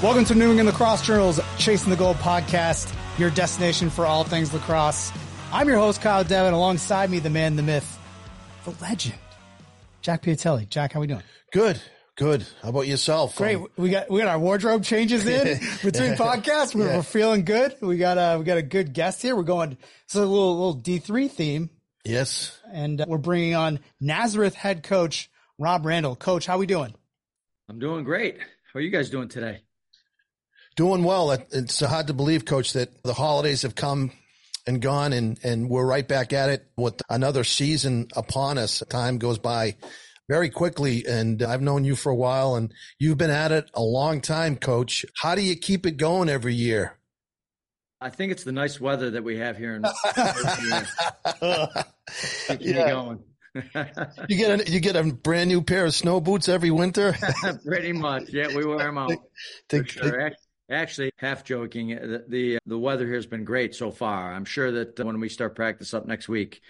Welcome to New England Lacrosse Journal's Chasing the Gold podcast, your destination for all things lacrosse. I'm your host, Kyle Devin. Alongside me, the man, the myth, the legend, Jack Piatelli. Jack, how we doing? Good, good. How about yourself? Great. Um, we got we got our wardrobe changes in between podcasts. We're, yeah. we're, feeling good. We got a we got a good guest here. We're going. It's a little little D three theme. Yes. And uh, we're bringing on Nazareth head coach Rob Randall. Coach, how we doing? I'm doing great. How are you guys doing today? Doing well. It's hard to believe, Coach, that the holidays have come and gone, and and we're right back at it with another season upon us. Time goes by very quickly, and I've known you for a while, and you've been at it a long time, Coach. How do you keep it going every year? I think it's the nice weather that we have here in. keeping yeah. going. you get a you get a brand new pair of snow boots every winter. Pretty much, yeah. We wear them out. for sure. Actually, half joking, uh, the, the, the weather here has been great so far. I'm sure that when we start practice up next week,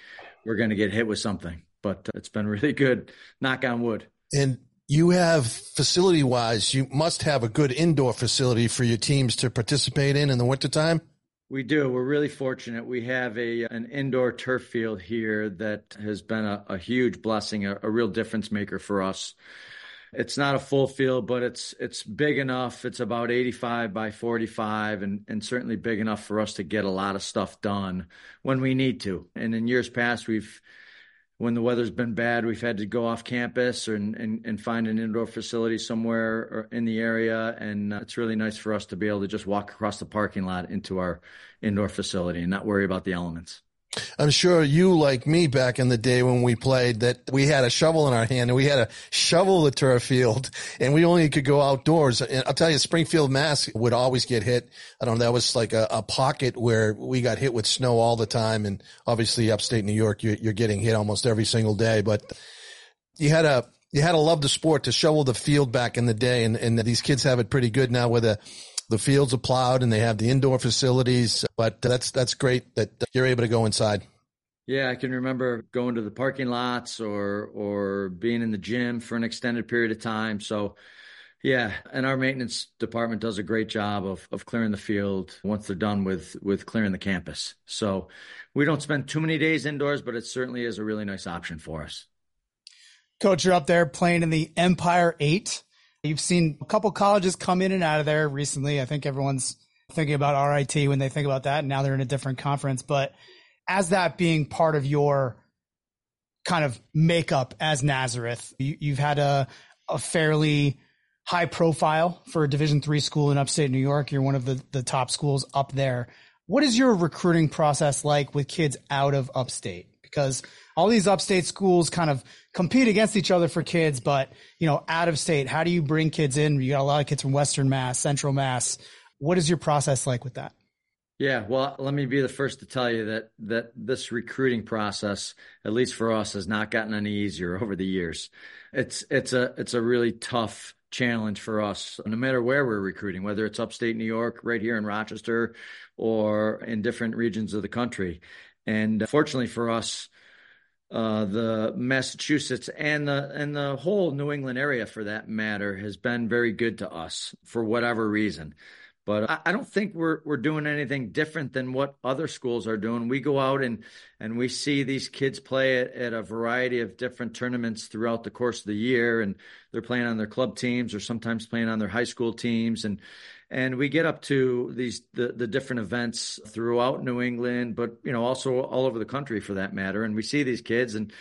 we're going to get hit with something. But uh, it's been really good. Knock on wood. And you have facility wise, you must have a good indoor facility for your teams to participate in in the wintertime. We do. We're really fortunate. We have a an indoor turf field here that has been a, a huge blessing, a, a real difference maker for us. It's not a full field, but it's it's big enough. It's about 85 by 45 and, and certainly big enough for us to get a lot of stuff done when we need to. And in years past, we've when the weather's been bad, we've had to go off campus or, and, and find an indoor facility somewhere in the area. And uh, it's really nice for us to be able to just walk across the parking lot into our indoor facility and not worry about the elements. I'm sure you, like me back in the day when we played, that we had a shovel in our hand and we had to shovel the turf field and we only could go outdoors. And I'll tell you, Springfield, Mass would always get hit. I don't know. That was like a, a pocket where we got hit with snow all the time. And obviously upstate New York, you're, you're getting hit almost every single day, but you had a, you had to love the sport to shovel the field back in the day. And, and these kids have it pretty good now with a, the fields are plowed and they have the indoor facilities. But that's that's great that you're able to go inside. Yeah, I can remember going to the parking lots or or being in the gym for an extended period of time. So yeah, and our maintenance department does a great job of of clearing the field once they're done with with clearing the campus. So we don't spend too many days indoors, but it certainly is a really nice option for us. Coach, you're up there playing in the Empire Eight. You've seen a couple colleges come in and out of there recently. I think everyone's thinking about RIT when they think about that. And now they're in a different conference. But as that being part of your kind of makeup as Nazareth, you, have had a, a fairly high profile for a Division three school in upstate New York. You're one of the, the top schools up there. What is your recruiting process like with kids out of upstate? Because all these upstate schools kind of compete against each other for kids, but you know, out of state, how do you bring kids in? You got a lot of kids from Western Mass, Central Mass. What is your process like with that? Yeah, well, let me be the first to tell you that that this recruiting process, at least for us, has not gotten any easier over the years. It's it's a it's a really tough challenge for us, no matter where we're recruiting, whether it's upstate New York, right here in Rochester, or in different regions of the country. And fortunately for us, uh, the Massachusetts and the and the whole New England area, for that matter, has been very good to us for whatever reason. But I, I don't think we're we're doing anything different than what other schools are doing. We go out and and we see these kids play at, at a variety of different tournaments throughout the course of the year, and they're playing on their club teams or sometimes playing on their high school teams, and and we get up to these the, the different events throughout New England, but you know also all over the country for that matter. And we see these kids and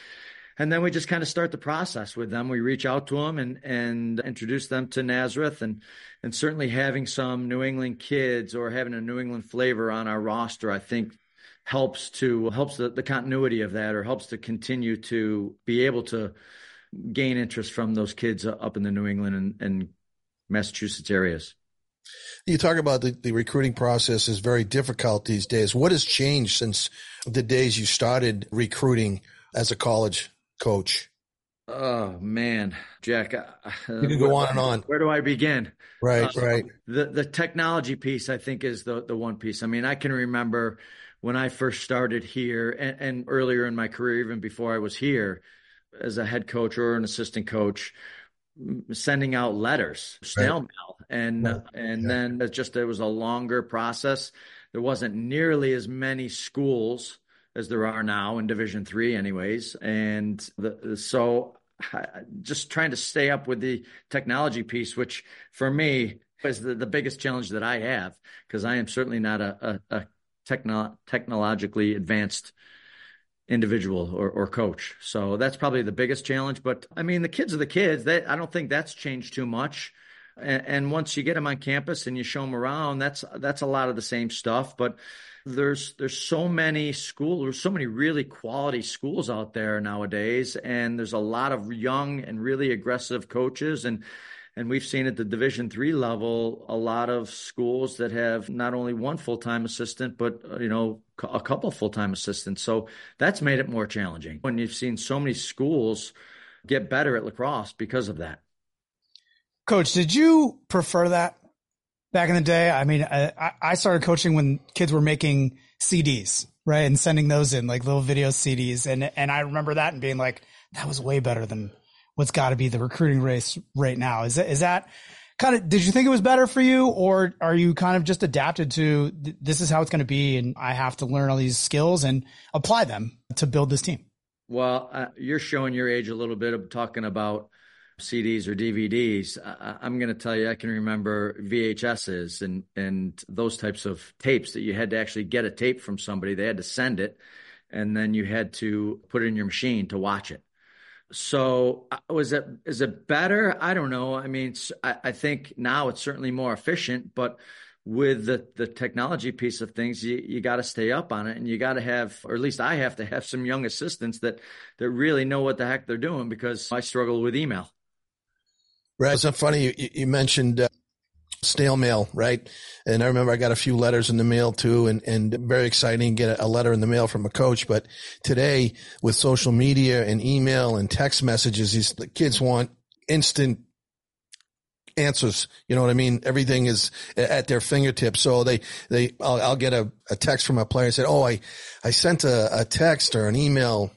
and then we just kind of start the process with them. We reach out to them and and introduce them to Nazareth, and and certainly having some New England kids or having a New England flavor on our roster, I think helps to helps the, the continuity of that or helps to continue to be able to gain interest from those kids up in the New England and, and Massachusetts areas. You talk about the, the recruiting process is very difficult these days. What has changed since the days you started recruiting as a college coach? Oh man, Jack, uh, you can go on and on. Where do I begin? Right, uh, right. The the technology piece, I think, is the the one piece. I mean, I can remember when I first started here, and, and earlier in my career, even before I was here, as a head coach or an assistant coach, sending out letters, snail right. mail, and right. and yeah. then it just it was a longer process. There wasn't nearly as many schools as there are now in Division Three, anyways, and the, so just trying to stay up with the technology piece, which for me is the, the biggest challenge that I have because I am certainly not a, a, a techno- technologically advanced individual or, or coach. So that's probably the biggest challenge. But I mean, the kids are the kids. They, I don't think that's changed too much. And, and once you get them on campus and you show them around, that's that's a lot of the same stuff. But there's there's so many schools, there's so many really quality schools out there nowadays, and there's a lot of young and really aggressive coaches and and we've seen at the division three level a lot of schools that have not only one full-time assistant but uh, you know a couple full-time assistants. So that's made it more challenging. When you've seen so many schools get better at lacrosse because of that. Coach did you prefer that back in the day? I mean i, I started coaching when kids were making cds right? And sending those in like little video cds and and i remember that and being like that was way better than what's got to be the recruiting race right now. Is that, is that kind of, did you think it was better for you or are you kind of just adapted to this is how it's going to be and I have to learn all these skills and apply them to build this team? Well, uh, you're showing your age a little bit of talking about CDs or DVDs. I, am going to tell you, I can remember VHSs and and those types of tapes that you had to actually get a tape from somebody. They had to send it, and then you had to put it in your machine to watch it. So uh, was it is it better? I don't know. I mean, I, I, think now it's certainly more efficient, but with the the technology piece of things, you you got to stay up on it, and you got to have, or at least I have to have some young assistants that that really know what the heck they're doing because I struggle with email. Right. It's not funny you, you mentioned uh, snail mail, right? And I remember I got a few letters in the mail too, and, and very exciting get a letter in the mail from a coach. But today with social media and email and text messages, these the kids want instant answers. You know what I mean? Everything is at their fingertips. So they, they, I'll, I'll get a, a text from a player and say, Oh, I, I sent a, a text or an email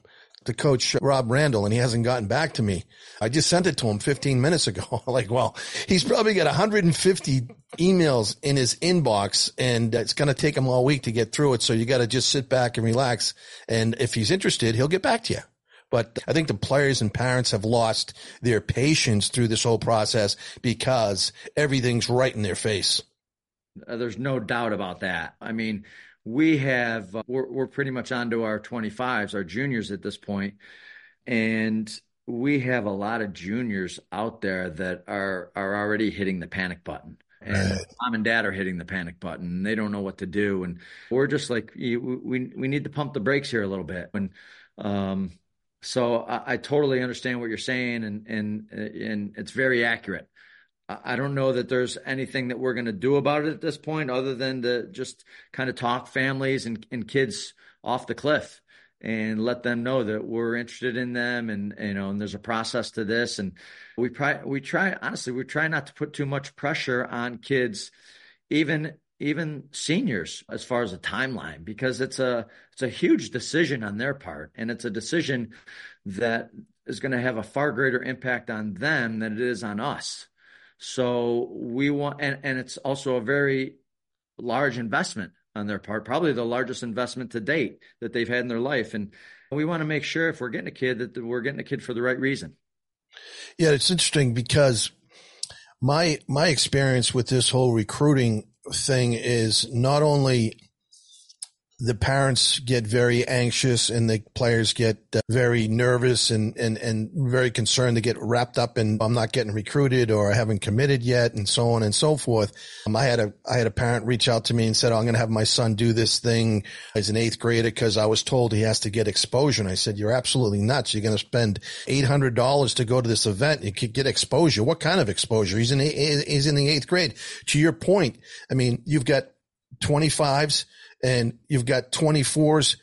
to coach Rob Randall and he hasn't gotten back to me. I just sent it to him 15 minutes ago. like, well, he's probably got 150 emails in his inbox and it's going to take him all week to get through it. So you got to just sit back and relax. And if he's interested, he'll get back to you. But I think the players and parents have lost their patience through this whole process because everything's right in their face. Uh, there's no doubt about that. I mean, we have uh, we're, we're pretty much onto our 25s our juniors at this point and we have a lot of juniors out there that are are already hitting the panic button. And right. mom and dad are hitting the panic button and they don't know what to do and we're just like we we need to pump the brakes here a little bit. And um so I, I totally understand what you're saying and and and it's very accurate I don't know that there's anything that we're going to do about it at this point other than to just kind of talk families and, and kids off the cliff and let them know that we're interested in them and you know and there's a process to this. And we try we try honestly we try not to put too much pressure on kids even even seniors as far as a timeline because it's a it's a huge decision on their part. And it's a decision that is going to have a far greater impact on them than it is on us so we want, and, and it's also a very large investment on their part, probably the largest investment to date that they've had in their life. And we want to make sure if we're getting a kid that we're getting a kid for the right reason. Yeah, it's interesting because my my experience with this whole recruiting thing is not only the parents get very anxious and the players get uh, very nervous and, and, and very concerned to get wrapped up in I'm not getting recruited or I haven't committed yet and so on and so forth. Um, I had a, I had a parent reach out to me and said, oh, I'm going to have my son do this thing as an eighth grader because I was told he has to get exposure. And I said, you're absolutely nuts. You're going to spend $800 to go to this event. You could get exposure. What kind of exposure? He's in, he's in the eighth grade. To your point, I mean, you've got 25s and you've got 24s.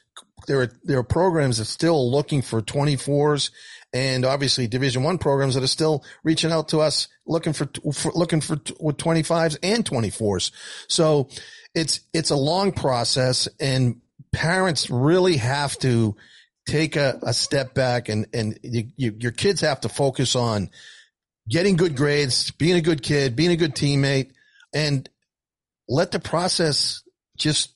There are, there are programs that are still looking for 24s and obviously division one programs that are still reaching out to us looking for, for looking for with 25s and 24s. So it's, it's a long process and parents really have to take a, a step back and, and you, you, your kids have to focus on getting good grades, being a good kid, being a good teammate, and let the process just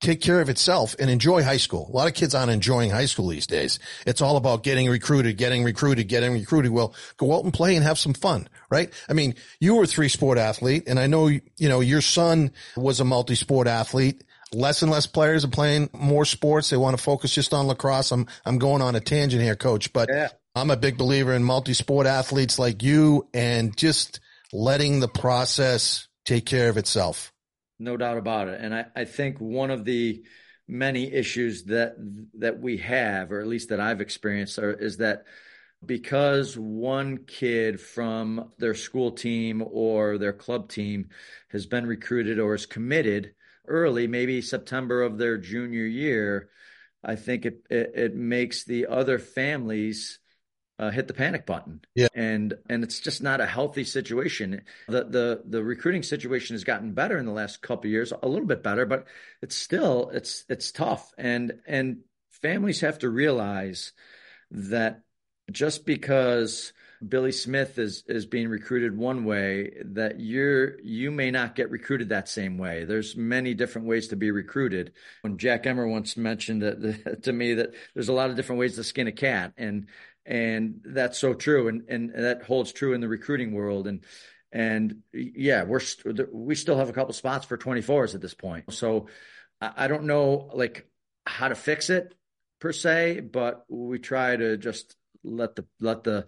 take care of itself and enjoy high school. A lot of kids aren't enjoying high school these days. It's all about getting recruited, getting recruited, getting recruited. Well, go out and play and have some fun, right? I mean, you were a three sport athlete and I know, you know, your son was a multi sport athlete. Less and less players are playing more sports. They want to focus just on lacrosse. I'm, I'm going on a tangent here, coach, but yeah. I'm a big believer in multi sport athletes like you and just letting the process take care of itself. No doubt about it. And I, I think one of the many issues that that we have, or at least that I've experienced, are, is that because one kid from their school team or their club team has been recruited or is committed early, maybe September of their junior year, I think it, it, it makes the other families uh, hit the panic button. Yeah. And and it's just not a healthy situation. The the the recruiting situation has gotten better in the last couple years, a little bit better, but it's still it's it's tough. And and families have to realize that just because Billy Smith is is being recruited one way, that you're you may not get recruited that same way. There's many different ways to be recruited. When Jack Emmer once mentioned that, to me that there's a lot of different ways to skin a cat, and and that's so true and and that holds true in the recruiting world. And and yeah we're st- we still have a couple spots for 24s at this point. So I, don't know like how to fix it per se but we try to just let the let the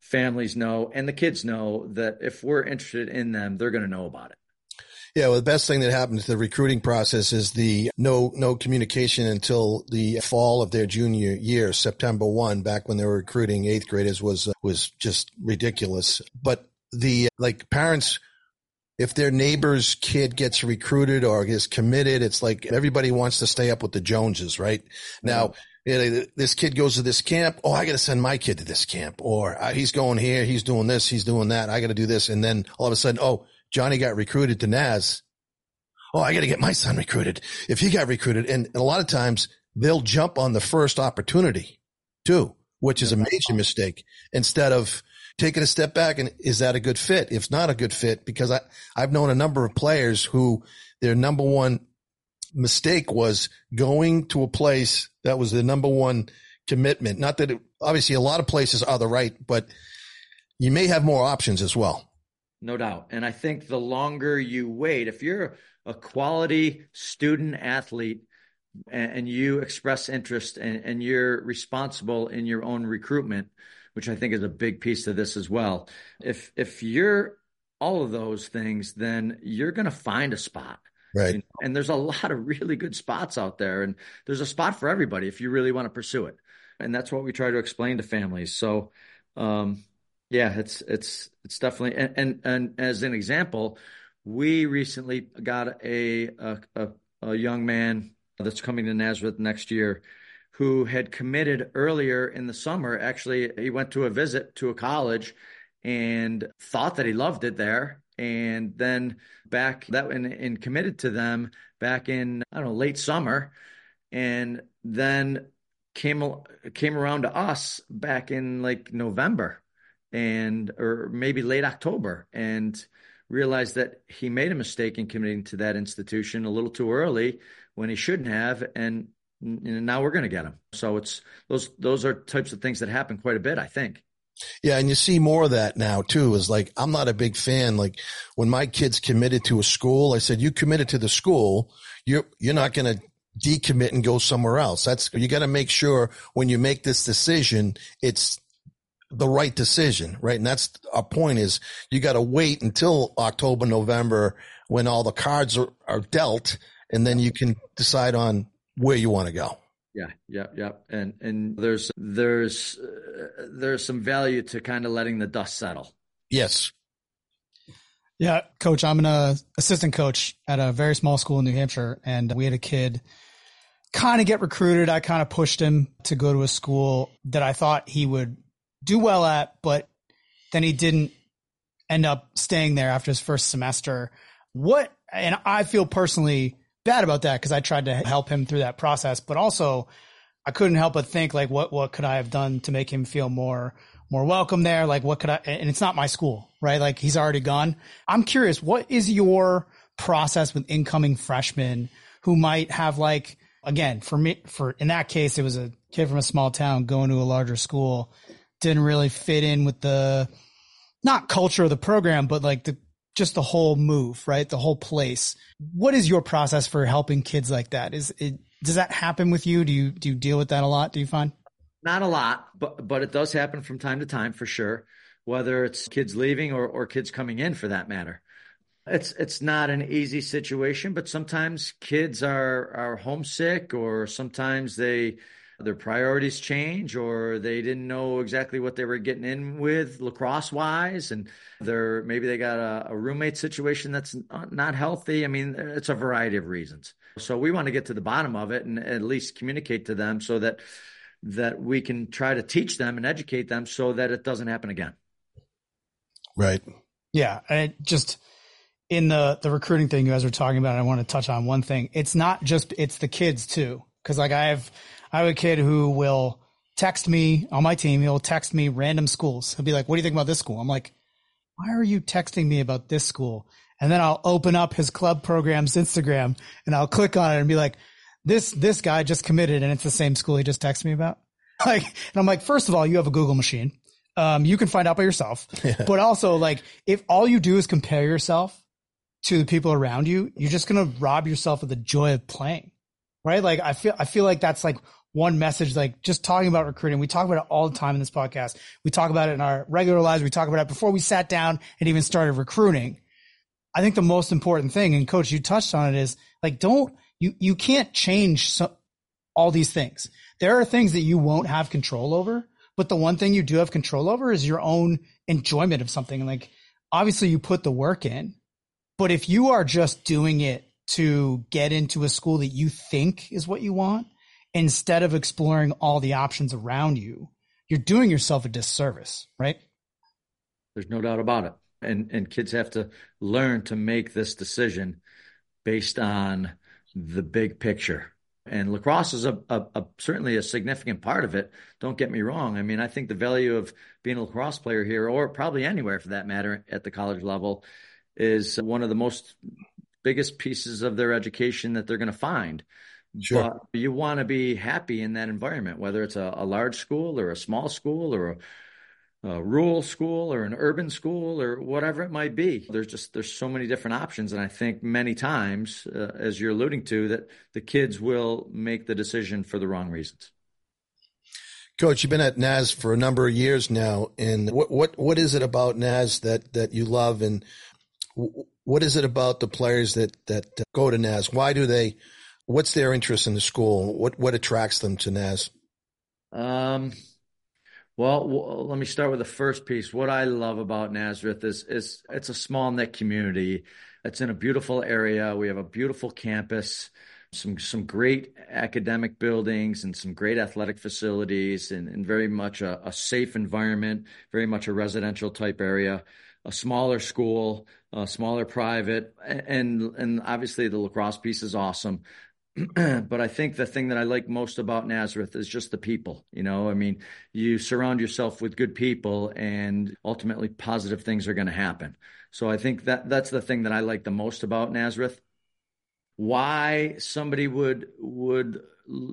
families know and the kids know that if we're interested in them they're going to know about it yeah, well, the best thing that happened to the recruiting process is the no no communication until the fall of their junior year, September one, back when they were recruiting eighth graders was uh, was just ridiculous. But the like parents if their neighbor's kid gets recruited or is committed, it's like everybody wants to stay up with the Joneses, right? Now, this kid goes to this camp. Oh, I got to send my kid to this camp or uh, he's going here. He's doing this. He's doing that. I got to do this. And then all of a sudden, oh, Johnny got recruited to Naz. Oh, I got to get my son recruited. If he got recruited, and, and a lot of times they'll jump on the first opportunity too, which is a major mistake instead of taking a step back and is that a good fit? If not a good fit, because I, I've known a number of players who their number one mistake was going to a place that was the number one commitment. Not that it, obviously a lot of places are the right, but you may have more options as well. No doubt. And I think the longer you wait, if you're a quality student athlete and, you express interest and, and, you're responsible in your own recruitment, which I think is a big piece of this as well. If if you're all of those things, then you're going to find a spot. Right. You know? And there's a lot of really good spots out there, and there's a spot for everybody if you really want to pursue it. And that's what we try to explain to families. So, um, yeah, it's it's it's definitely and and, and as an example, we recently got a, a a young man that's coming to Nazareth next year who had committed earlier in the summer. Actually, he went to a visit to a college and thought that he loved it there. And then back that and, and committed to them back in I don't know late summer, and then came came around to us back in like November and or maybe late October and realized that he made a mistake in committing to that institution a little too early when he shouldn't have and, and now we're going to get him so it's those those are types of things that happen quite a bit i think yeah, and you see more of that now too. Is like I'm not a big fan. Like when my kids committed to a school, I said, "You committed to the school. You're you're not going to decommit and go somewhere else. That's you got to make sure when you make this decision, it's the right decision, right? And that's our point is you got to wait until October, November when all the cards are, are dealt and then you can decide on where you want to go. Yeah, yeah, yeah. And and there's there's uh, there's some value to kind of letting the dust settle. Yes. Yeah, coach, I'm an assistant coach at a very small school in New Hampshire and we had a kid kind of get recruited. I kind of pushed him to go to a school that I thought he would do well at, but then he didn't end up staying there after his first semester. What, and I feel personally bad about that because I tried to help him through that process, but also I couldn't help but think like, what, what could I have done to make him feel more, more welcome there? Like, what could I, and it's not my school, right? Like he's already gone. I'm curious, what is your process with incoming freshmen who might have like, again, for me, for in that case, it was a kid from a small town going to a larger school, didn't really fit in with the, not culture of the program, but like the, just the whole move, right? The whole place. What is your process for helping kids like that? Is it, does that happen with you? Do you, do you deal with that a lot? Do you find? Not a lot, but, but it does happen from time to time for sure. Whether it's kids leaving or, or kids coming in for that matter. It's it's not an easy situation, but sometimes kids are are homesick, or sometimes they their priorities change, or they didn't know exactly what they were getting in with lacrosse wise, and they're maybe they got a, a roommate situation that's not healthy. I mean, it's a variety of reasons. So we want to get to the bottom of it and at least communicate to them so that that we can try to teach them and educate them so that it doesn't happen again. Right. Yeah, and just in the the recruiting thing you guys were talking about, I want to touch on one thing. It's not just it's the kids too, because like I have I have a kid who will text me on my team. He'll text me random schools. He'll be like, "What do you think about this school?" I'm like, "Why are you texting me about this school?" And then I'll open up his club program's Instagram and I'll click on it and be like, "This this guy just committed, and it's the same school he just texted me about." Like, and I'm like, first of all, you have a Google machine. Um, you can find out by yourself. Yeah. But also, like, if all you do is compare yourself to the people around you, you're just going to rob yourself of the joy of playing. Right. Like I feel, I feel like that's like one message, like just talking about recruiting. We talk about it all the time in this podcast. We talk about it in our regular lives. We talk about it before we sat down and even started recruiting. I think the most important thing, and coach, you touched on it is like, don't, you, you can't change so, all these things. There are things that you won't have control over, but the one thing you do have control over is your own enjoyment of something. Like obviously you put the work in, but if you are just doing it to get into a school that you think is what you want, instead of exploring all the options around you, you're doing yourself a disservice, right? There's no doubt about it. And and kids have to learn to make this decision based on the big picture. And lacrosse is a, a, a, certainly a significant part of it. Don't get me wrong. I mean, I think the value of being a lacrosse player here, or probably anywhere for that matter, at the college level, is one of the most biggest pieces of their education that they're going to find. Sure. But you want to be happy in that environment, whether it's a, a large school or a small school or a, a, rural school or an urban school or whatever it might be. There's just there's so many different options, and I think many times, uh, as you're alluding to, that the kids will make the decision for the wrong reasons. Coach, you've been at Naz for a number of years now, and what what what is it about Naz that that you love, and what is it about the players that that go to Naz? Why do they? What's their interest in the school? What what attracts them to Naz? Um, well, well, let me start with the first piece. What I love about Nazareth is is it's a small knit community. It's in a beautiful area. We have a beautiful campus, some some great academic buildings, and some great athletic facilities, and, and very much a, a safe environment. Very much a residential type area a smaller school, a smaller private, and and obviously the lacrosse piece is awesome. but I think the thing that I like most about Nazareth is just the people. You know, I mean, you surround yourself with good people, and ultimately positive things are going to happen. So I think that that's the thing that I like the most about Nazareth. Why somebody would would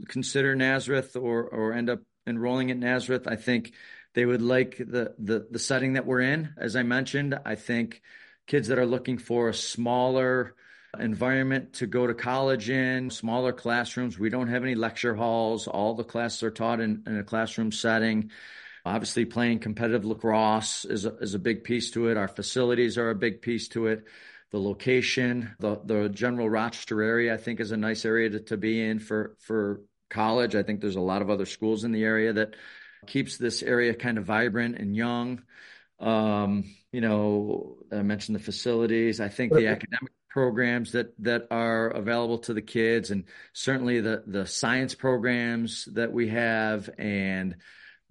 consider Nazareth or or end up enrolling at Nazareth, I think they would like the, the, the setting that we're in. As I mentioned, I think kids that are looking for a smaller environment to go to college in, smaller classrooms. We don't have any lecture halls. All the classes are taught in, in a classroom setting. Obviously, playing competitive lacrosse is a, is a big piece to it. Our facilities are a big piece to it. The location, the the general Rochester area, I think, is a nice area to, to be in for for college. I think there's a lot of other schools in the area that keeps this area kind of vibrant and young. Um, you know, I mentioned the facilities. I think the academic programs that that are available to the kids, and certainly the the science programs that we have, and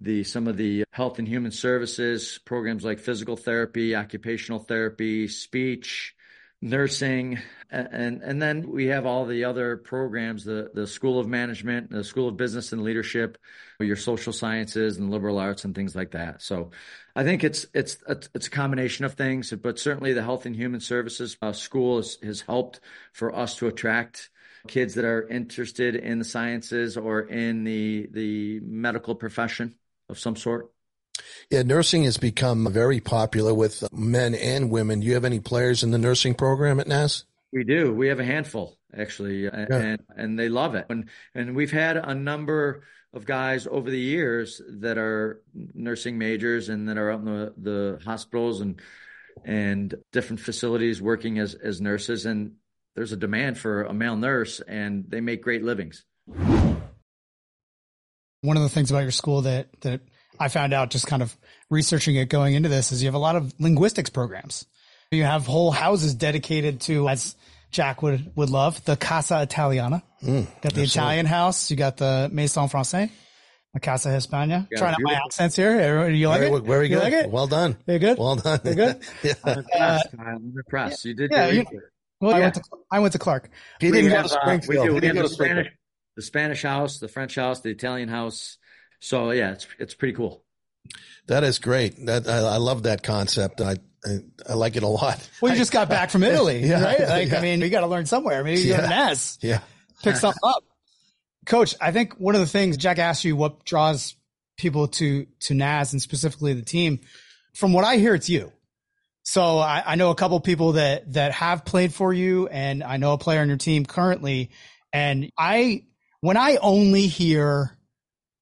the some of the health and human services programs like physical therapy, occupational therapy, speech, nursing, and and then we have all the other programs, the the School of Management, the School of Business and Leadership, your social sciences and liberal arts and things like that. So, I think it's it's it's a combination of things, but certainly the Health and Human Services uh, School has, has helped for us to attract kids that are interested in the sciences or in the the medical profession of some sort. Yeah, nursing has become very popular with men and women. Do you have any players in the nursing program at Naz? We do. We have a handful actually, yeah. and and they love it. And and we've had a number of guys over the years that are nursing majors and that are out in the, the hospitals and and different facilities working as as nurses and there's a demand for a male nurse and they make great livings. One of the things about your school that that I found out just kind of researching it going into this is you have a lot of linguistics programs. You have whole houses dedicated to, as Jack would, would love, the Casa Italiana. Mm, got the Italian house. You got the Maison Francais. La Casa Hispania. Trying out my accents here. Everybody, You like very, it? Very you good. Like it? Well done. You good? Well done. You good? yeah. I'm impressed. Uh, I'm impressed. You did. Yeah, you, well, yeah. I went to I went to Clark. He didn't go to Springfield. Uh, we do. We have the Spanish, the Spanish house, the French house, the Italian house. So yeah, it's it's pretty cool. That is great. That I, I love that concept. I, I, I like it a lot. Well, you just got back from Italy, yeah, right? Like, yeah. I mean, you got to learn somewhere. Maybe you yeah. go to Naz. Yeah. Pick something up. Coach, I think one of the things Jack asked you, what draws people to to Naz and specifically the team. From what I hear, it's you. So I, I know a couple people that that have played for you, and I know a player on your team currently. And I, when I only hear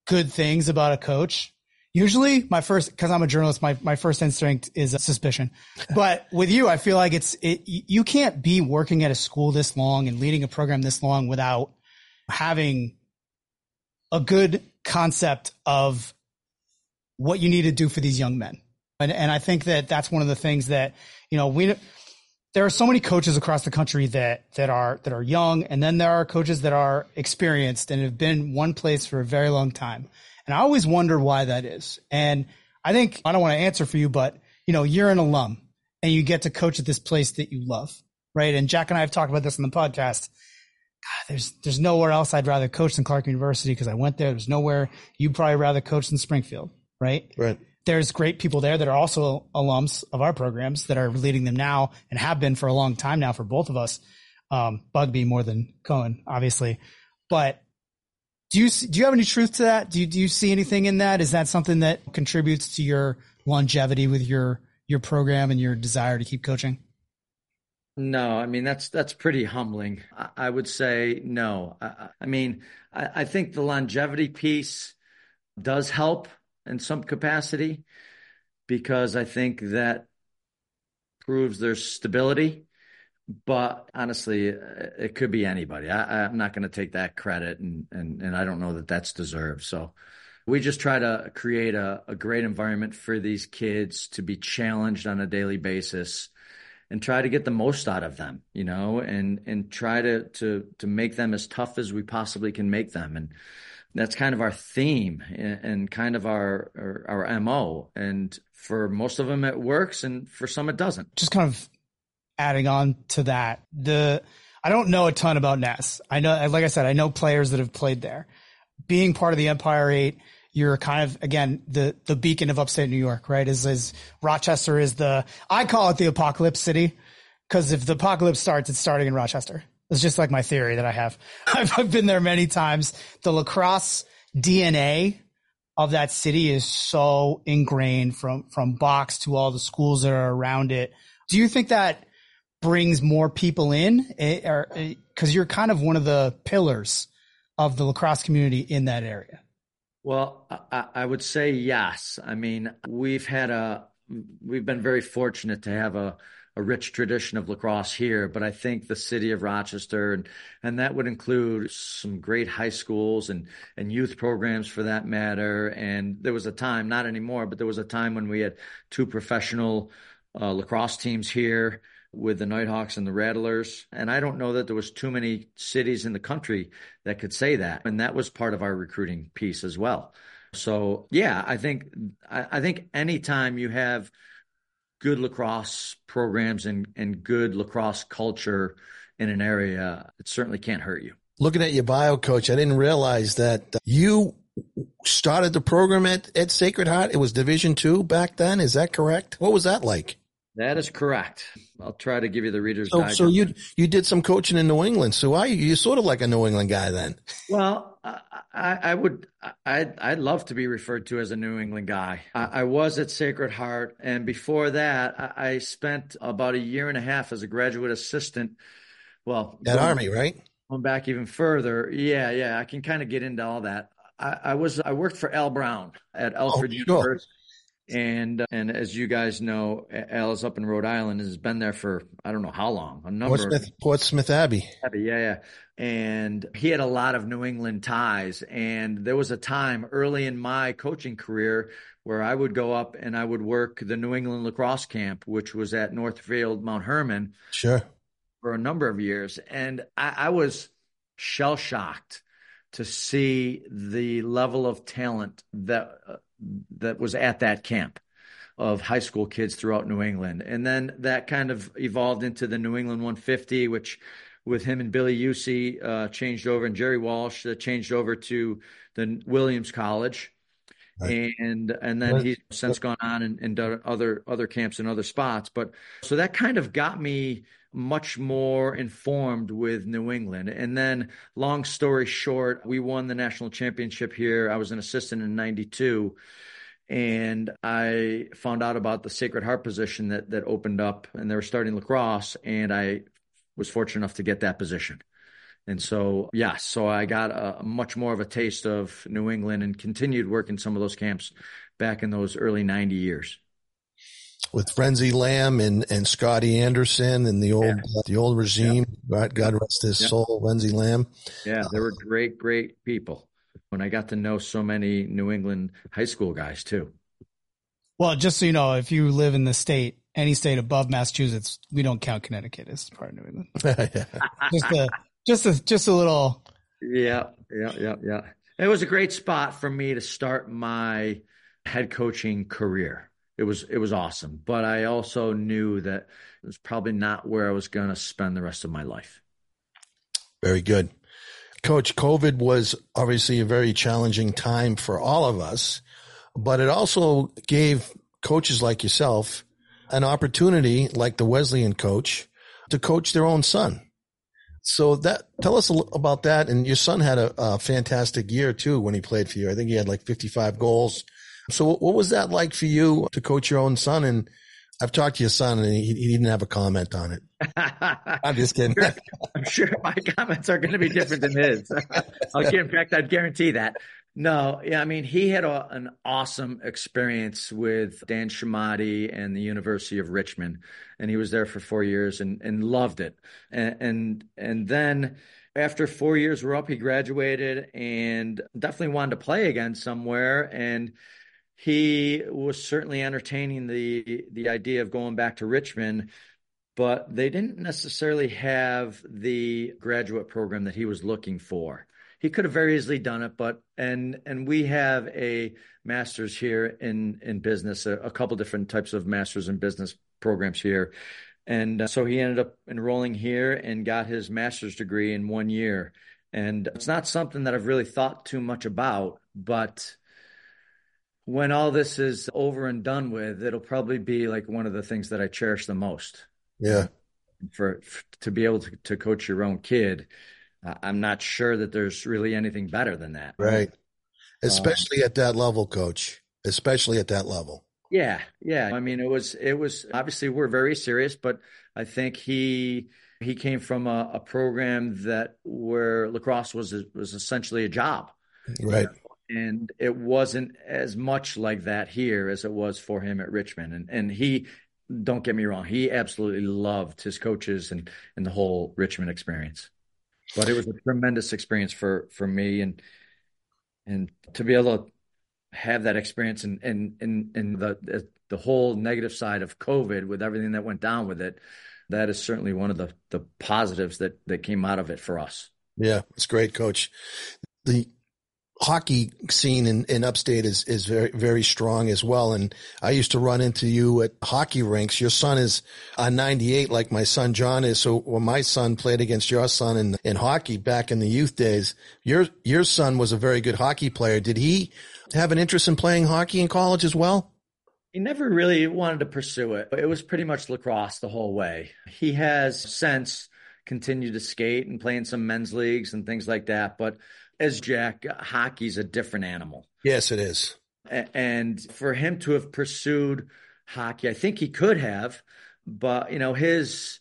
good things about a coach, usually my first, cause I'm a journalist, my, my first instinct is a suspicion. But with you, I feel like it's, it, you can't be working at a school this long and leading a program this long without having a good concept of what you need to do for these young men. And, and I think that that's one of the things that, you know, we, there are so many coaches across the country that, that are, that are young. And then there are coaches that are experienced and have been one place for a very long time. And I always wonder why that is. And I think I don't want to answer for you, but you know, you're an alum and you get to coach at this place that you love, right? And Jack and I have talked about this on the podcast. God, there's there's nowhere else I'd rather coach than Clark University because I went there. There's nowhere you'd probably rather coach than Springfield, right? Right. There's great people there that are also alums of our programs that are leading them now and have been for a long time now for both of us. Um, Bugbee more than Cohen, obviously, but do you do you have any truth to that? Do you do you see anything in that? Is that something that contributes to your longevity with your your program and your desire to keep coaching? No, I mean that's that's pretty humbling. I, I would say no. I, I mean, I, I, think the longevity piece does help in some capacity because I think that proves there's stability but honestly, it could be anybody. I, am not going to take that credit, and, and and I don't know that that's deserved. So we just try to create a, a great environment for these kids to be challenged on a daily basis, and try to get the most out of them, you know, and and try to to to make them as tough as we possibly can make them, and that's kind of our theme and, kind of our, our our mo. And for most of them, it works, and for some, it doesn't. Just kind of adding on to that, the I don't know a ton about Naz. I know, like I said, I know players that have played there. Being part of the Empire Eight, you're kind of again the the beacon of upstate New York, right? Is is Rochester is the I call it the apocalypse city because if the apocalypse starts, it's starting in Rochester. It's just like my theory that I have. I've, I've been there many times. The lacrosse DNA of that city is so ingrained from from box to all the schools that are around it. Do you think that brings more people in eh, or because eh, you're kind of one of the pillars of the lacrosse community in that area well I, I, would say yes i mean we've had a we've been very fortunate to have a, a rich tradition of lacrosse here but i think the city of rochester and and that would include some great high schools and and youth programs for that matter and there was a time not anymore but there was a time when we had two professional uh, lacrosse teams here with the Nighthawks and the Rattlers. And I don't know that there was too many cities in the country that could say that. And that was part of our recruiting piece as well. So yeah, I think I, I think anytime you have good lacrosse programs and, and good lacrosse culture in an area, it certainly can't hurt you. Looking at your bio, coach, I didn't realize that uh, you started the program at, at Sacred Heart. It was Division two back then. Is that correct? What was that like? That is correct. I'll try to give you the reader's so, so you you did some coaching in New England. So are you you're sort of like a New England guy then? Well, I, I would I I'd love to be referred to as a New England guy. I, I was at Sacred Heart, and before that, I, I, spent about a year and a half as a graduate assistant. Well, at going, Army, right? Going back even further, yeah, yeah, I can kind of get into all that. I, I was I worked for Al Brown at oh, Alfred oh, University. And uh, and as you guys know, Al is up in Rhode Island and has been there for I don't know how long. A number Portsmouth, Portsmouth Abbey. Abbey, yeah, yeah. And he had a lot of New England ties. And there was a time early in my coaching career where I would go up and I would work the New England lacrosse camp, which was at Northfield, Mount Hermon. Sure. For a number of years. And I, I was shell shocked to see the level of talent that uh, that was at that camp of high school kids throughout New England. And then that kind of evolved into the New England 150, which with him and Billy Usey uh, changed over, and Jerry Walsh uh, changed over to the Williams College. Right. And and then he's since gone on and, and done other other camps and other spots. But so that kind of got me much more informed with New England. And then, long story short, we won the national championship here. I was an assistant in 92 and I found out about the Sacred Heart position that that opened up, and they were starting lacrosse, and I was fortunate enough to get that position. And so, yeah, so I got a, much more of a taste of New England and continued working some of those camps back in those early 90 years with Frenzy Lamb and, and Scotty Anderson and the old yeah. the old regime. Yeah. God, rest his yeah. soul, Frenzy Lamb. Yeah, they were great, great people. When I got to know so many New England high school guys too. Well, just so you know, if you live in the state, any state above Massachusetts, we don't count Connecticut as part of New England. just a just a just a little. Yeah, yeah, yeah, yeah. It was a great spot for me to start my head coaching career it was it was awesome. But I also knew that it was probably not where I was going to spend the rest of my life. Very good. Coach, COVID was obviously a very challenging time for all of us, but it also gave coaches like yourself an opportunity, like the Wesleyan coach, to coach their own son. So that tell us about that. And your son had a, a fantastic year too when he played for you. I think he had like 55 goals, so what was that like for you to coach your own son? And I've talked to your son and he, he didn't have a comment on it. I'm just kidding. I'm sure, I'm sure my comments are going to be different than his. I'll, in fact, I'd guarantee that. No, yeah, I mean, he had a, an awesome experience with Dan Chemotti and the University of Richmond, and he was there for four years and, and loved it. And, and and then after four years were up, he graduated and definitely wanted to play again somewhere. And he was certainly entertaining the the idea of going back to Richmond, but they didn't necessarily have the graduate program that he was looking for. He could have very easily done it, but and and we have a master's here in in business, a, a couple different types of masters in business programs here. And uh, so he ended up enrolling here and got his master's degree in one year. And it's not something that I've really thought too much about, but when all this is over and done with, it'll probably be like one of the things that I cherish the most. Yeah. For, for to be able to, to coach your own kid, uh, I'm not sure that there's really anything better than that. Right. Especially um, at that level, coach. Especially at that level. Yeah. Yeah. I mean, it was, it was obviously we're very serious, but I think he, he came from a, a program that where lacrosse was, was essentially a job. Right and it wasn't as much like that here as it was for him at Richmond. And and he, don't get me wrong, he absolutely loved his coaches and and the whole Richmond experience. But it was a tremendous experience for for me and and to be able to have that experience and and and and the the whole negative side of COVID with everything that went down with it. That is certainly one of the the positives that that came out of it for us. Yeah, it's great, coach. The hockey scene in, in upstate is, is very, very strong as well. And I used to run into you at hockey rinks. Your son is a 98 like my son John is. So when my son played against your son in, in hockey back in the youth days, your, your son was a very good hockey player. Did he have an interest in playing hockey in college as well? He never really wanted to pursue it. It was pretty much lacrosse the whole way. He has since continued to skate and play in some men's leagues and things like that. But as Jack, hockey's a different animal. Yes, it is. And for him to have pursued hockey, I think he could have, but you know, his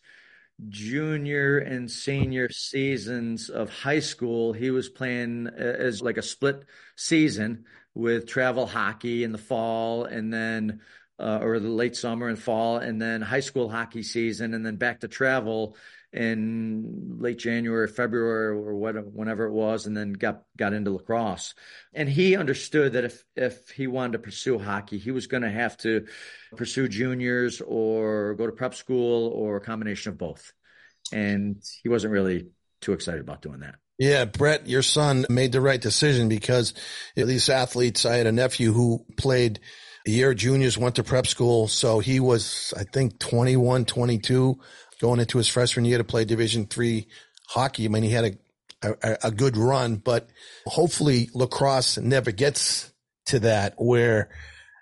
junior and senior seasons of high school, he was playing as like a split season with travel hockey in the fall and then uh, or the late summer and fall and then high school hockey season and then back to travel in late January, February, or whatever, whenever it was, and then got got into lacrosse. And he understood that if if he wanted to pursue hockey, he was going to have to pursue juniors or go to prep school or a combination of both. And he wasn't really too excited about doing that. Yeah, Brett, your son made the right decision because these athletes. I had a nephew who played a year juniors, went to prep school, so he was I think 21, 22 going into his freshman year to play Division three hockey. I mean, he had a, a, a good run, but hopefully lacrosse never gets to that where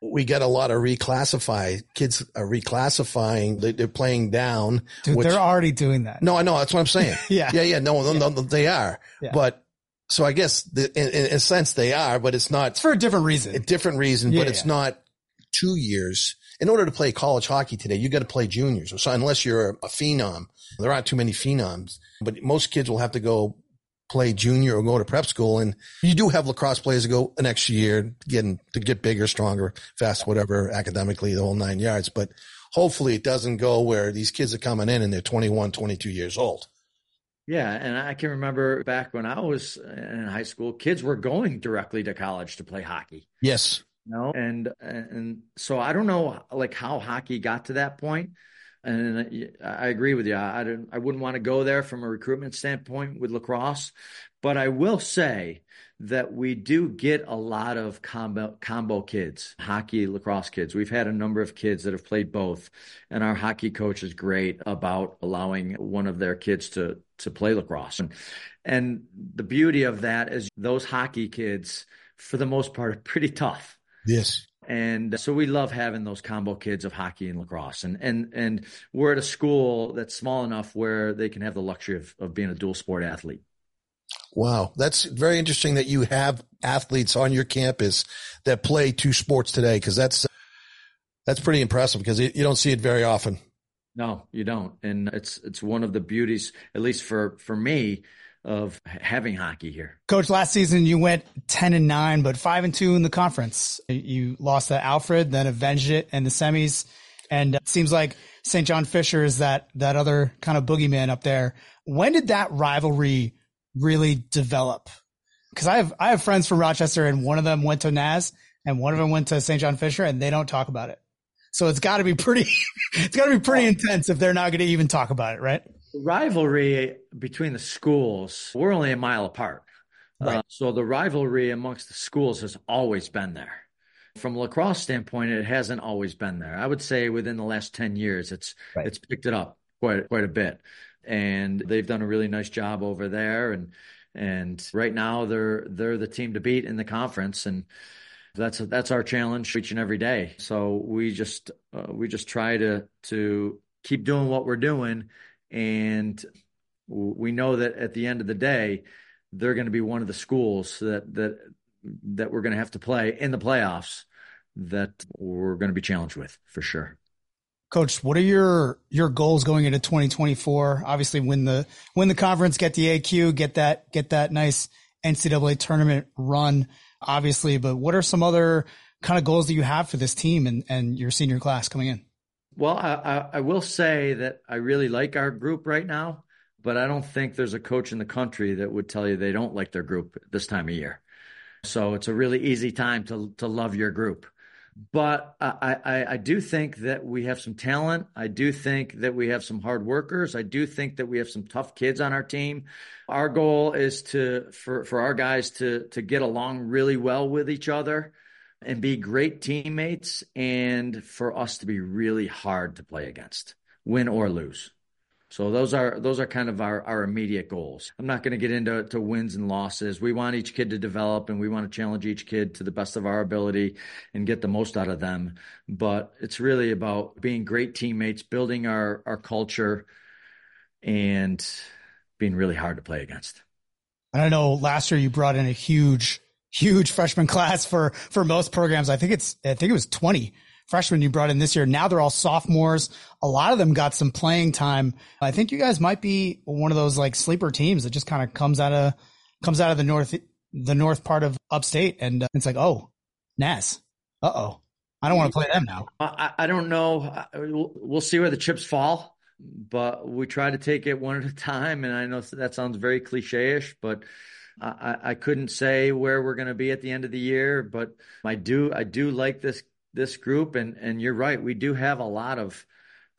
we get a lot of reclassify kids are reclassifying. They're playing down. Dude, which, they're already doing that. No, I know. That's what I'm saying. yeah. Yeah. Yeah. No, no, yeah. no, they are. Yeah. But so I guess the, in, in, a sense they are, but it's not it's for a different reason. A different reason, yeah, but it's not two years in order to play college hockey today, you got to play juniors. So unless you're a phenom, there aren't too many phenoms, but most kids will have to go play junior or go to prep school. And you do have lacrosse players that go an extra year getting to get bigger, stronger, fast, whatever, academically, the whole nine yards. But hopefully it doesn't go where these kids are coming in and they're 21, 22 years old. Yeah, and I can remember back when I was in high school, kids were going directly to college to play hockey. Yes know and and so i don't know like how hockey got to that point. And i agree with you. I didn't i wouldn't want to go there from a recruitment standpoint with lacrosse. But i will say that we do get a lot of combo combo kids hockey lacrosse kids. We've had a number of kids that have played both. And our hockey coach is great about allowing one of their kids to to play lacrosse. And and the beauty of that is those hockey kids for the most part are pretty tough Yes. And so we love having those combo kids of hockey and lacrosse. And and and we're at a school that's small enough where they can have the luxury of, of being a dual sport athlete. Wow. That's very interesting that you have athletes on your campus that play two sports today because that's that's pretty impressive because you don't see it very often. No, you don't. And it's it's one of the beauties, at least for for me, of having hockey here. Coach, last season you went 10 and 9, but 5 and 2 in the conference. You lost to Alfred, then avenged it in the semis. And it seems like St. John Fisher is that, that other kind of boogeyman up there. When did that rivalry really develop? Cause I have, I have friends from Rochester and one of them went to Naz and one of them went to St. John Fisher and they don't talk about it. So it's got to be pretty, it's got to be pretty intense if they're not going to even talk about it, right? Rivalry between the schools, we're only a mile apart. Right. Uh, so the rivalry amongst the schools has always been there. From lacrosse standpoint, it hasn't always been there. I would say within the last 10 years, it's right. it's picked it up quite quite a bit. And they've done a really nice job over there. And and right now they're they're the team to beat in the conference. And that's that's our challenge each and every day. So we just uh, we just try to to keep doing what we're doing and we know that at the end of the day, they're going to be one of the schools that that that we're going to have to play in the playoffs that we're going to be challenged with for sure. Coach, what are your your goals going into 2024? Obviously, win the win the conference, get the AQ, get that get that nice NCAA tournament run, obviously. But what are some other kind of goals that you have for this team and and your senior class coming in? Well, I, I, will say that I really like our group right now, but I don't think there's a coach in the country that would tell you they don't like their group this time of year. So it's a really easy time to to love your group. But I, I, I do think that we have some talent. I do think that we have some hard workers. I do think that we have some tough kids on our team. Our goal is to for for our guys to to get along really well with each other and be great teammates and for us to be really hard to play against, win or lose. So those are those are kind of our, our immediate goals. I'm not going to get into to wins and losses. We want each kid to develop and we want to challenge each kid to the best of our ability and get the most out of them. But it's really about being great teammates, building our our culture and being really hard to play against. And I know last year you brought in a huge huge freshman class for for most programs. I think it's I think it was 20 freshmen you brought in this year. Now they're all sophomores. A lot of them got some playing time. I think you guys might be one of those like sleeper teams that just kind of comes out of comes out of the north the north part of upstate, and uh, it's like, oh, Naz. uh oh, I don't want to play them now. I, I don't know. We'll see where the chips fall, but we try to take it one at a time. And I know that sounds very cliche-ish, but I, I couldn't say where we're going to be at the end of the year. But I do I do like this this group, and and you're right, we do have a lot of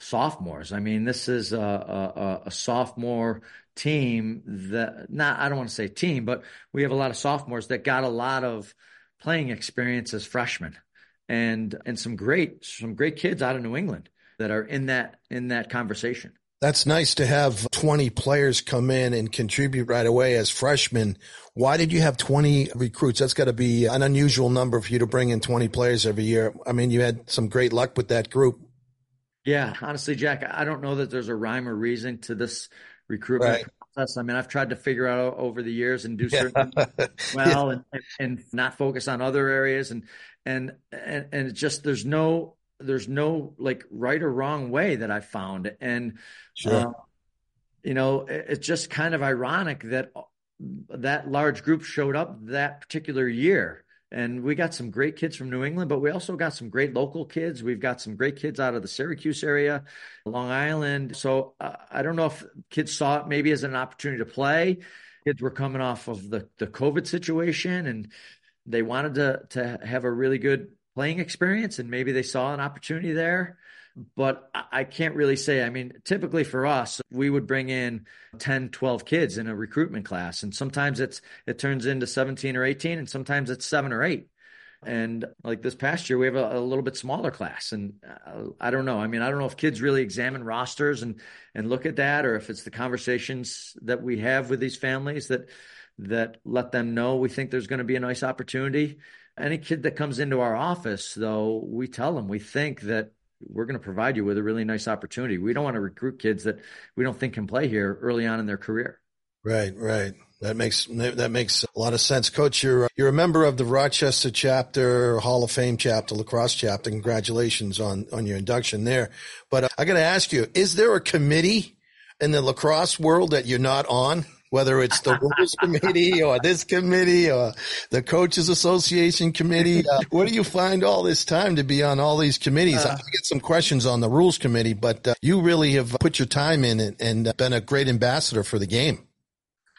sophomores. I mean, this is a, a, a sophomore team that not I don't want to say team, but we have a lot of sophomores that got a lot of playing experience as freshmen, and and some great some great kids out of New England that are in that in that conversation. That's nice to have 20 players come in and contribute right away as freshmen. Why did you have 20 recruits? That's got to be an unusual number for you to bring in 20 players every year. I mean, you had some great luck with that group. Yeah, honestly, Jack, I don't know that there's a rhyme or reason to this recruitment right. process. I mean, I've tried to figure out over the years and do certain yeah. well yeah. And, and not focus on other areas and and and and just there's no there's no like right or wrong way that I found. And, sure. uh, you know, it, it's just kind of ironic that that large group showed up that particular year. And we got some great kids from New England, but we also got some great local kids. We've got some great kids out of the Syracuse area, Long Island. So uh, I don't know if kids saw it maybe as an opportunity to play. Kids were coming off of the, the COVID situation and they wanted to, to have a really good playing experience and maybe they saw an opportunity there. But I can't really say. I mean, typically for us, we would bring in 10, 12 kids in a recruitment class. And sometimes it's it turns into 17 or 18, and sometimes it's seven or eight. And like this past year, we have a, a, little bit smaller class, and uh, I don't know. I mean, I don't know if kids really examine rosters and and look at that, or if it's the conversations that we have with these families that that let them know we think there's going to be a nice opportunity. Any kid that comes into our office, though, we tell them we think that we're going to provide you with a really nice opportunity. We don't want to recruit kids that we don't think can play here early on in their career. Right, right. That makes that makes a lot of sense, Coach. You're you're a member of the Rochester chapter, Hall of Fame chapter, lacrosse chapter. Congratulations on on your induction there. But uh, I got to ask you: Is there a committee in the lacrosse world that you're not on? Whether it's the rules committee or this committee or the coaches association committee. Uh, where do you find all this time to be on all these committees? Uh, I get some questions on the rules committee, but uh, you really have put your time in it and been a great ambassador for the game.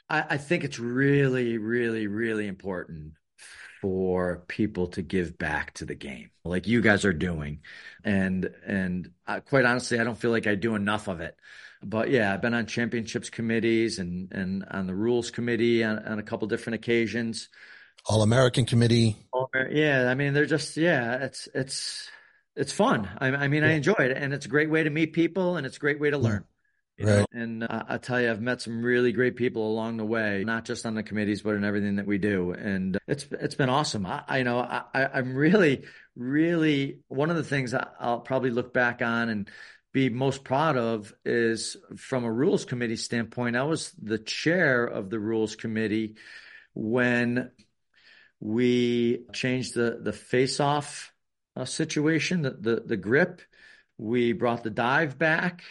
I, I think it's really, really, really important for people to give back to the game like you guys are doing and and uh, quite honestly i don't feel like i do enough of it but yeah, I've been on championships committees and and on the rules committee on, on a couple different occasions. All American committee. Yeah, I mean they're just yeah, it's it's it's fun. I, I mean yeah. I enjoy it, and it's a great way to meet people, and it's a great way to learn. You right. Know? And uh, I tell you, I've met some really great people along the way, not just on the committees, but in everything that we do. And it's it's been awesome. I, I know I, I'm really, really one of the things I'll probably look back on and be most proud of is from a rules committee standpoint. I was the chair of the rules committee when we changed the the face off uh, situation, the, the the grip. We brought the dive back,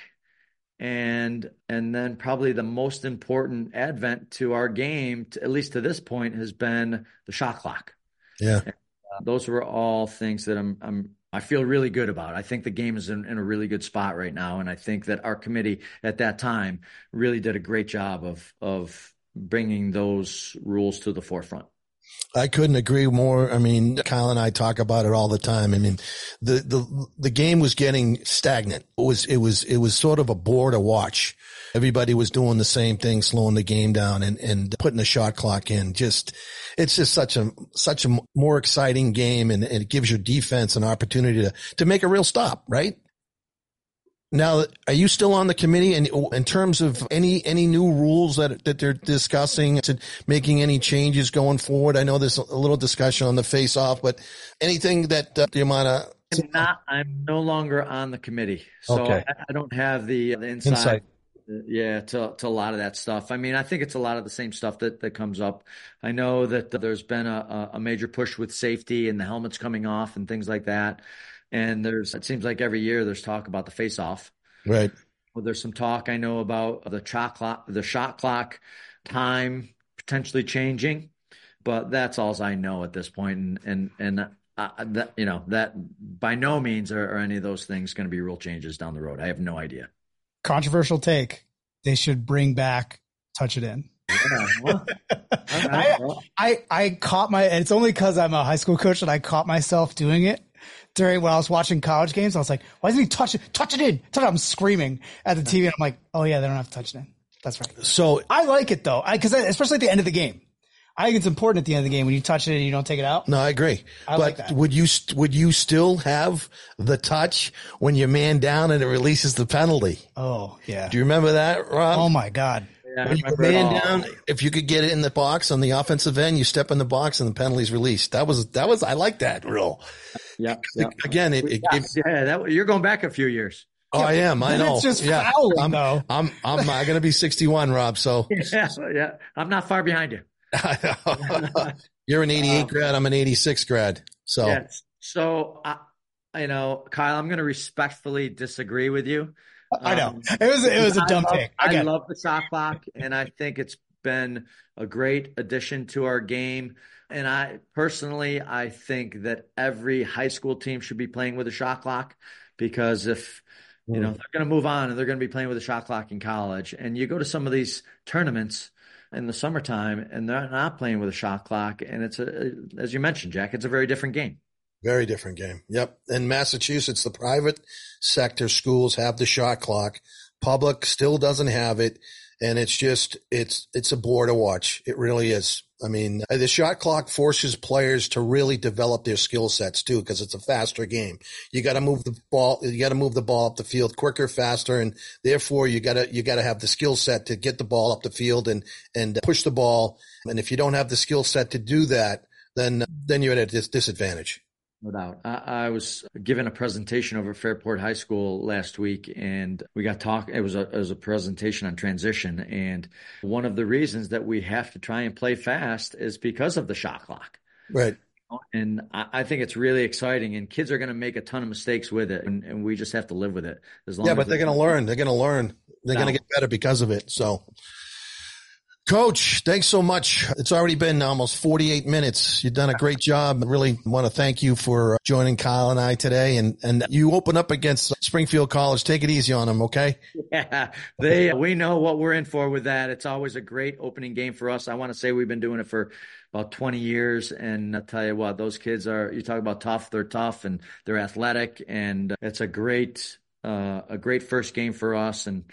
and and then probably the most important advent to our game, to, at least to this point, has been the shot clock. Yeah, and, uh, those were all things that I'm I'm I feel really good about. It. I think the game is in, in, a really good spot right now, and I think that our committee at that time really did a great job of of bringing those rules to the forefront. I couldn't agree more. I mean, Kyle and I talk about it all the time. I mean, the, the, the game was getting stagnant. It was, it was, it was sort of a bore to watch. Everybody was doing the same thing, slowing the game down and, and putting the shot clock in. Just, it's just such a, such a more exciting game and, and it gives your defense an opportunity to, to make a real stop, right? Now, are you still on the committee? And in terms of any any new rules that that they're discussing, to making any changes going forward? I know there's a little discussion on the face off, but anything that uh, you might have. I'm not. I'm no longer on the committee, so okay. I, I, don't have the the inside. Insight. Yeah, to to a lot of that stuff. I mean, I think it's a lot of the same stuff that that comes up. I know that there's been a a major push with safety and the helmets coming off and things like that. And there's, it seems like every year there's talk about the face off. Right. Well, there's some talk I know about the shot clock, the shot clock time potentially changing, but that's all I know at this point. And, and, and uh, that, you know, that by no means are, are any of those things going to be real changes down the road. I have no idea. Controversial take. They should bring back touch it in. I, I, I caught my, it's only cause I'm a high school coach that I caught myself doing it during when I was watching college games. I was like, why doesn't he touch it? Touch it in. Touch it. I'm screaming at the TV. And I'm like, oh yeah, they don't have to touch it in. That's right. So I like it though. I, cause I, especially at the end of the game. I think it's important at the end of the game when you touch it and you don't take it out. No, I agree. I but like that. would you would you still have the touch when you man down and it releases the penalty? Oh yeah. Do you remember that, Rob? Oh my god. Yeah, when you man down, if you could get it in the box on the offensive end, you step in the box and the penalty's released. That was that was I like that rule. Yeah. Again, it, it yeah, yeah that, you're going back a few years. Oh, I am. I know. It's just yeah. fouling, I'm, though. I'm, I'm, I'm going to be 61, Rob. So yeah, yeah, I'm not far behind you. You're an 88 um, grad. I'm an 86 grad. So, yes. so I, you know, Kyle, I'm going to respectfully disagree with you. I know um, it was it was a dumb I love, take. I, I love the shot clock, and I think it's been a great addition to our game. And I personally, I think that every high school team should be playing with a shot clock because if you know hmm. they're going to move on and they're going to be playing with a shot clock in college, and you go to some of these tournaments in the summertime and they're not playing with a shot clock, and it's a as you mentioned, Jack, it's a very different game. Very different game. Yep. In Massachusetts, the private sector schools have the shot clock. Public still doesn't have it. And it's just, it's, it's a bore to watch. It really is. I mean, uh, the shot clock forces players to really develop their skill sets too, because it's a faster game. You got to move the ball, you got to move the ball up the field quicker, faster, and therefore you got to, you got to have the skill set to get the ball up the field and, and push the ball. And if you don't have the skill set to do that, then, then you're at a dis- disadvantage. No doubt. I, I, was given a presentation over Fairport High School last week, and we got talk. It was a it was a presentation on transition, and one of the reasons that we have to try and play fast is because of the shot clock. Right. And I, I think it's really exciting, and kids are going to make a ton of mistakes with it, and, and we just have to live with it. As long yeah, but they're going to learn. They're going to learn. They're no. going to get better because of it. So Coach, thanks so much. It's already been almost 48 minutes. You've done a great job. I really want to thank you for joining Kyle and I today. And, and you open up against Springfield College. Take it easy on them. Okay. Yeah. They, we know what we're in for with that. It's always a great opening game for us. I want to say we've been doing it for about 20 years. And I tell you what, those kids are, you talk about tough, they're tough and they're athletic. And it's a great, uh, a great first game for us. And,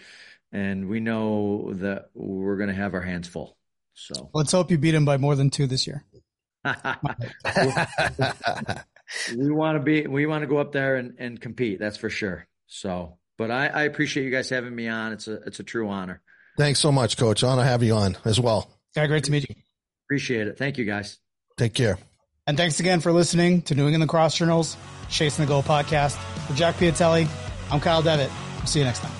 and we know that we're going to have our hands full. So let's hope you beat him by more than two this year. we want to be, we want to go up there and, and compete. That's for sure. So, but I, I appreciate you guys having me on. It's a, it's a true honor. Thanks so much, coach. Honor to have you on as well. Yeah, great to meet you. Appreciate it. Thank you guys. Take care. And thanks again for listening to New England Lacrosse Journal's Chasing the Goal podcast. For Jack Piatelli, I'm Kyle Devitt. See you next time.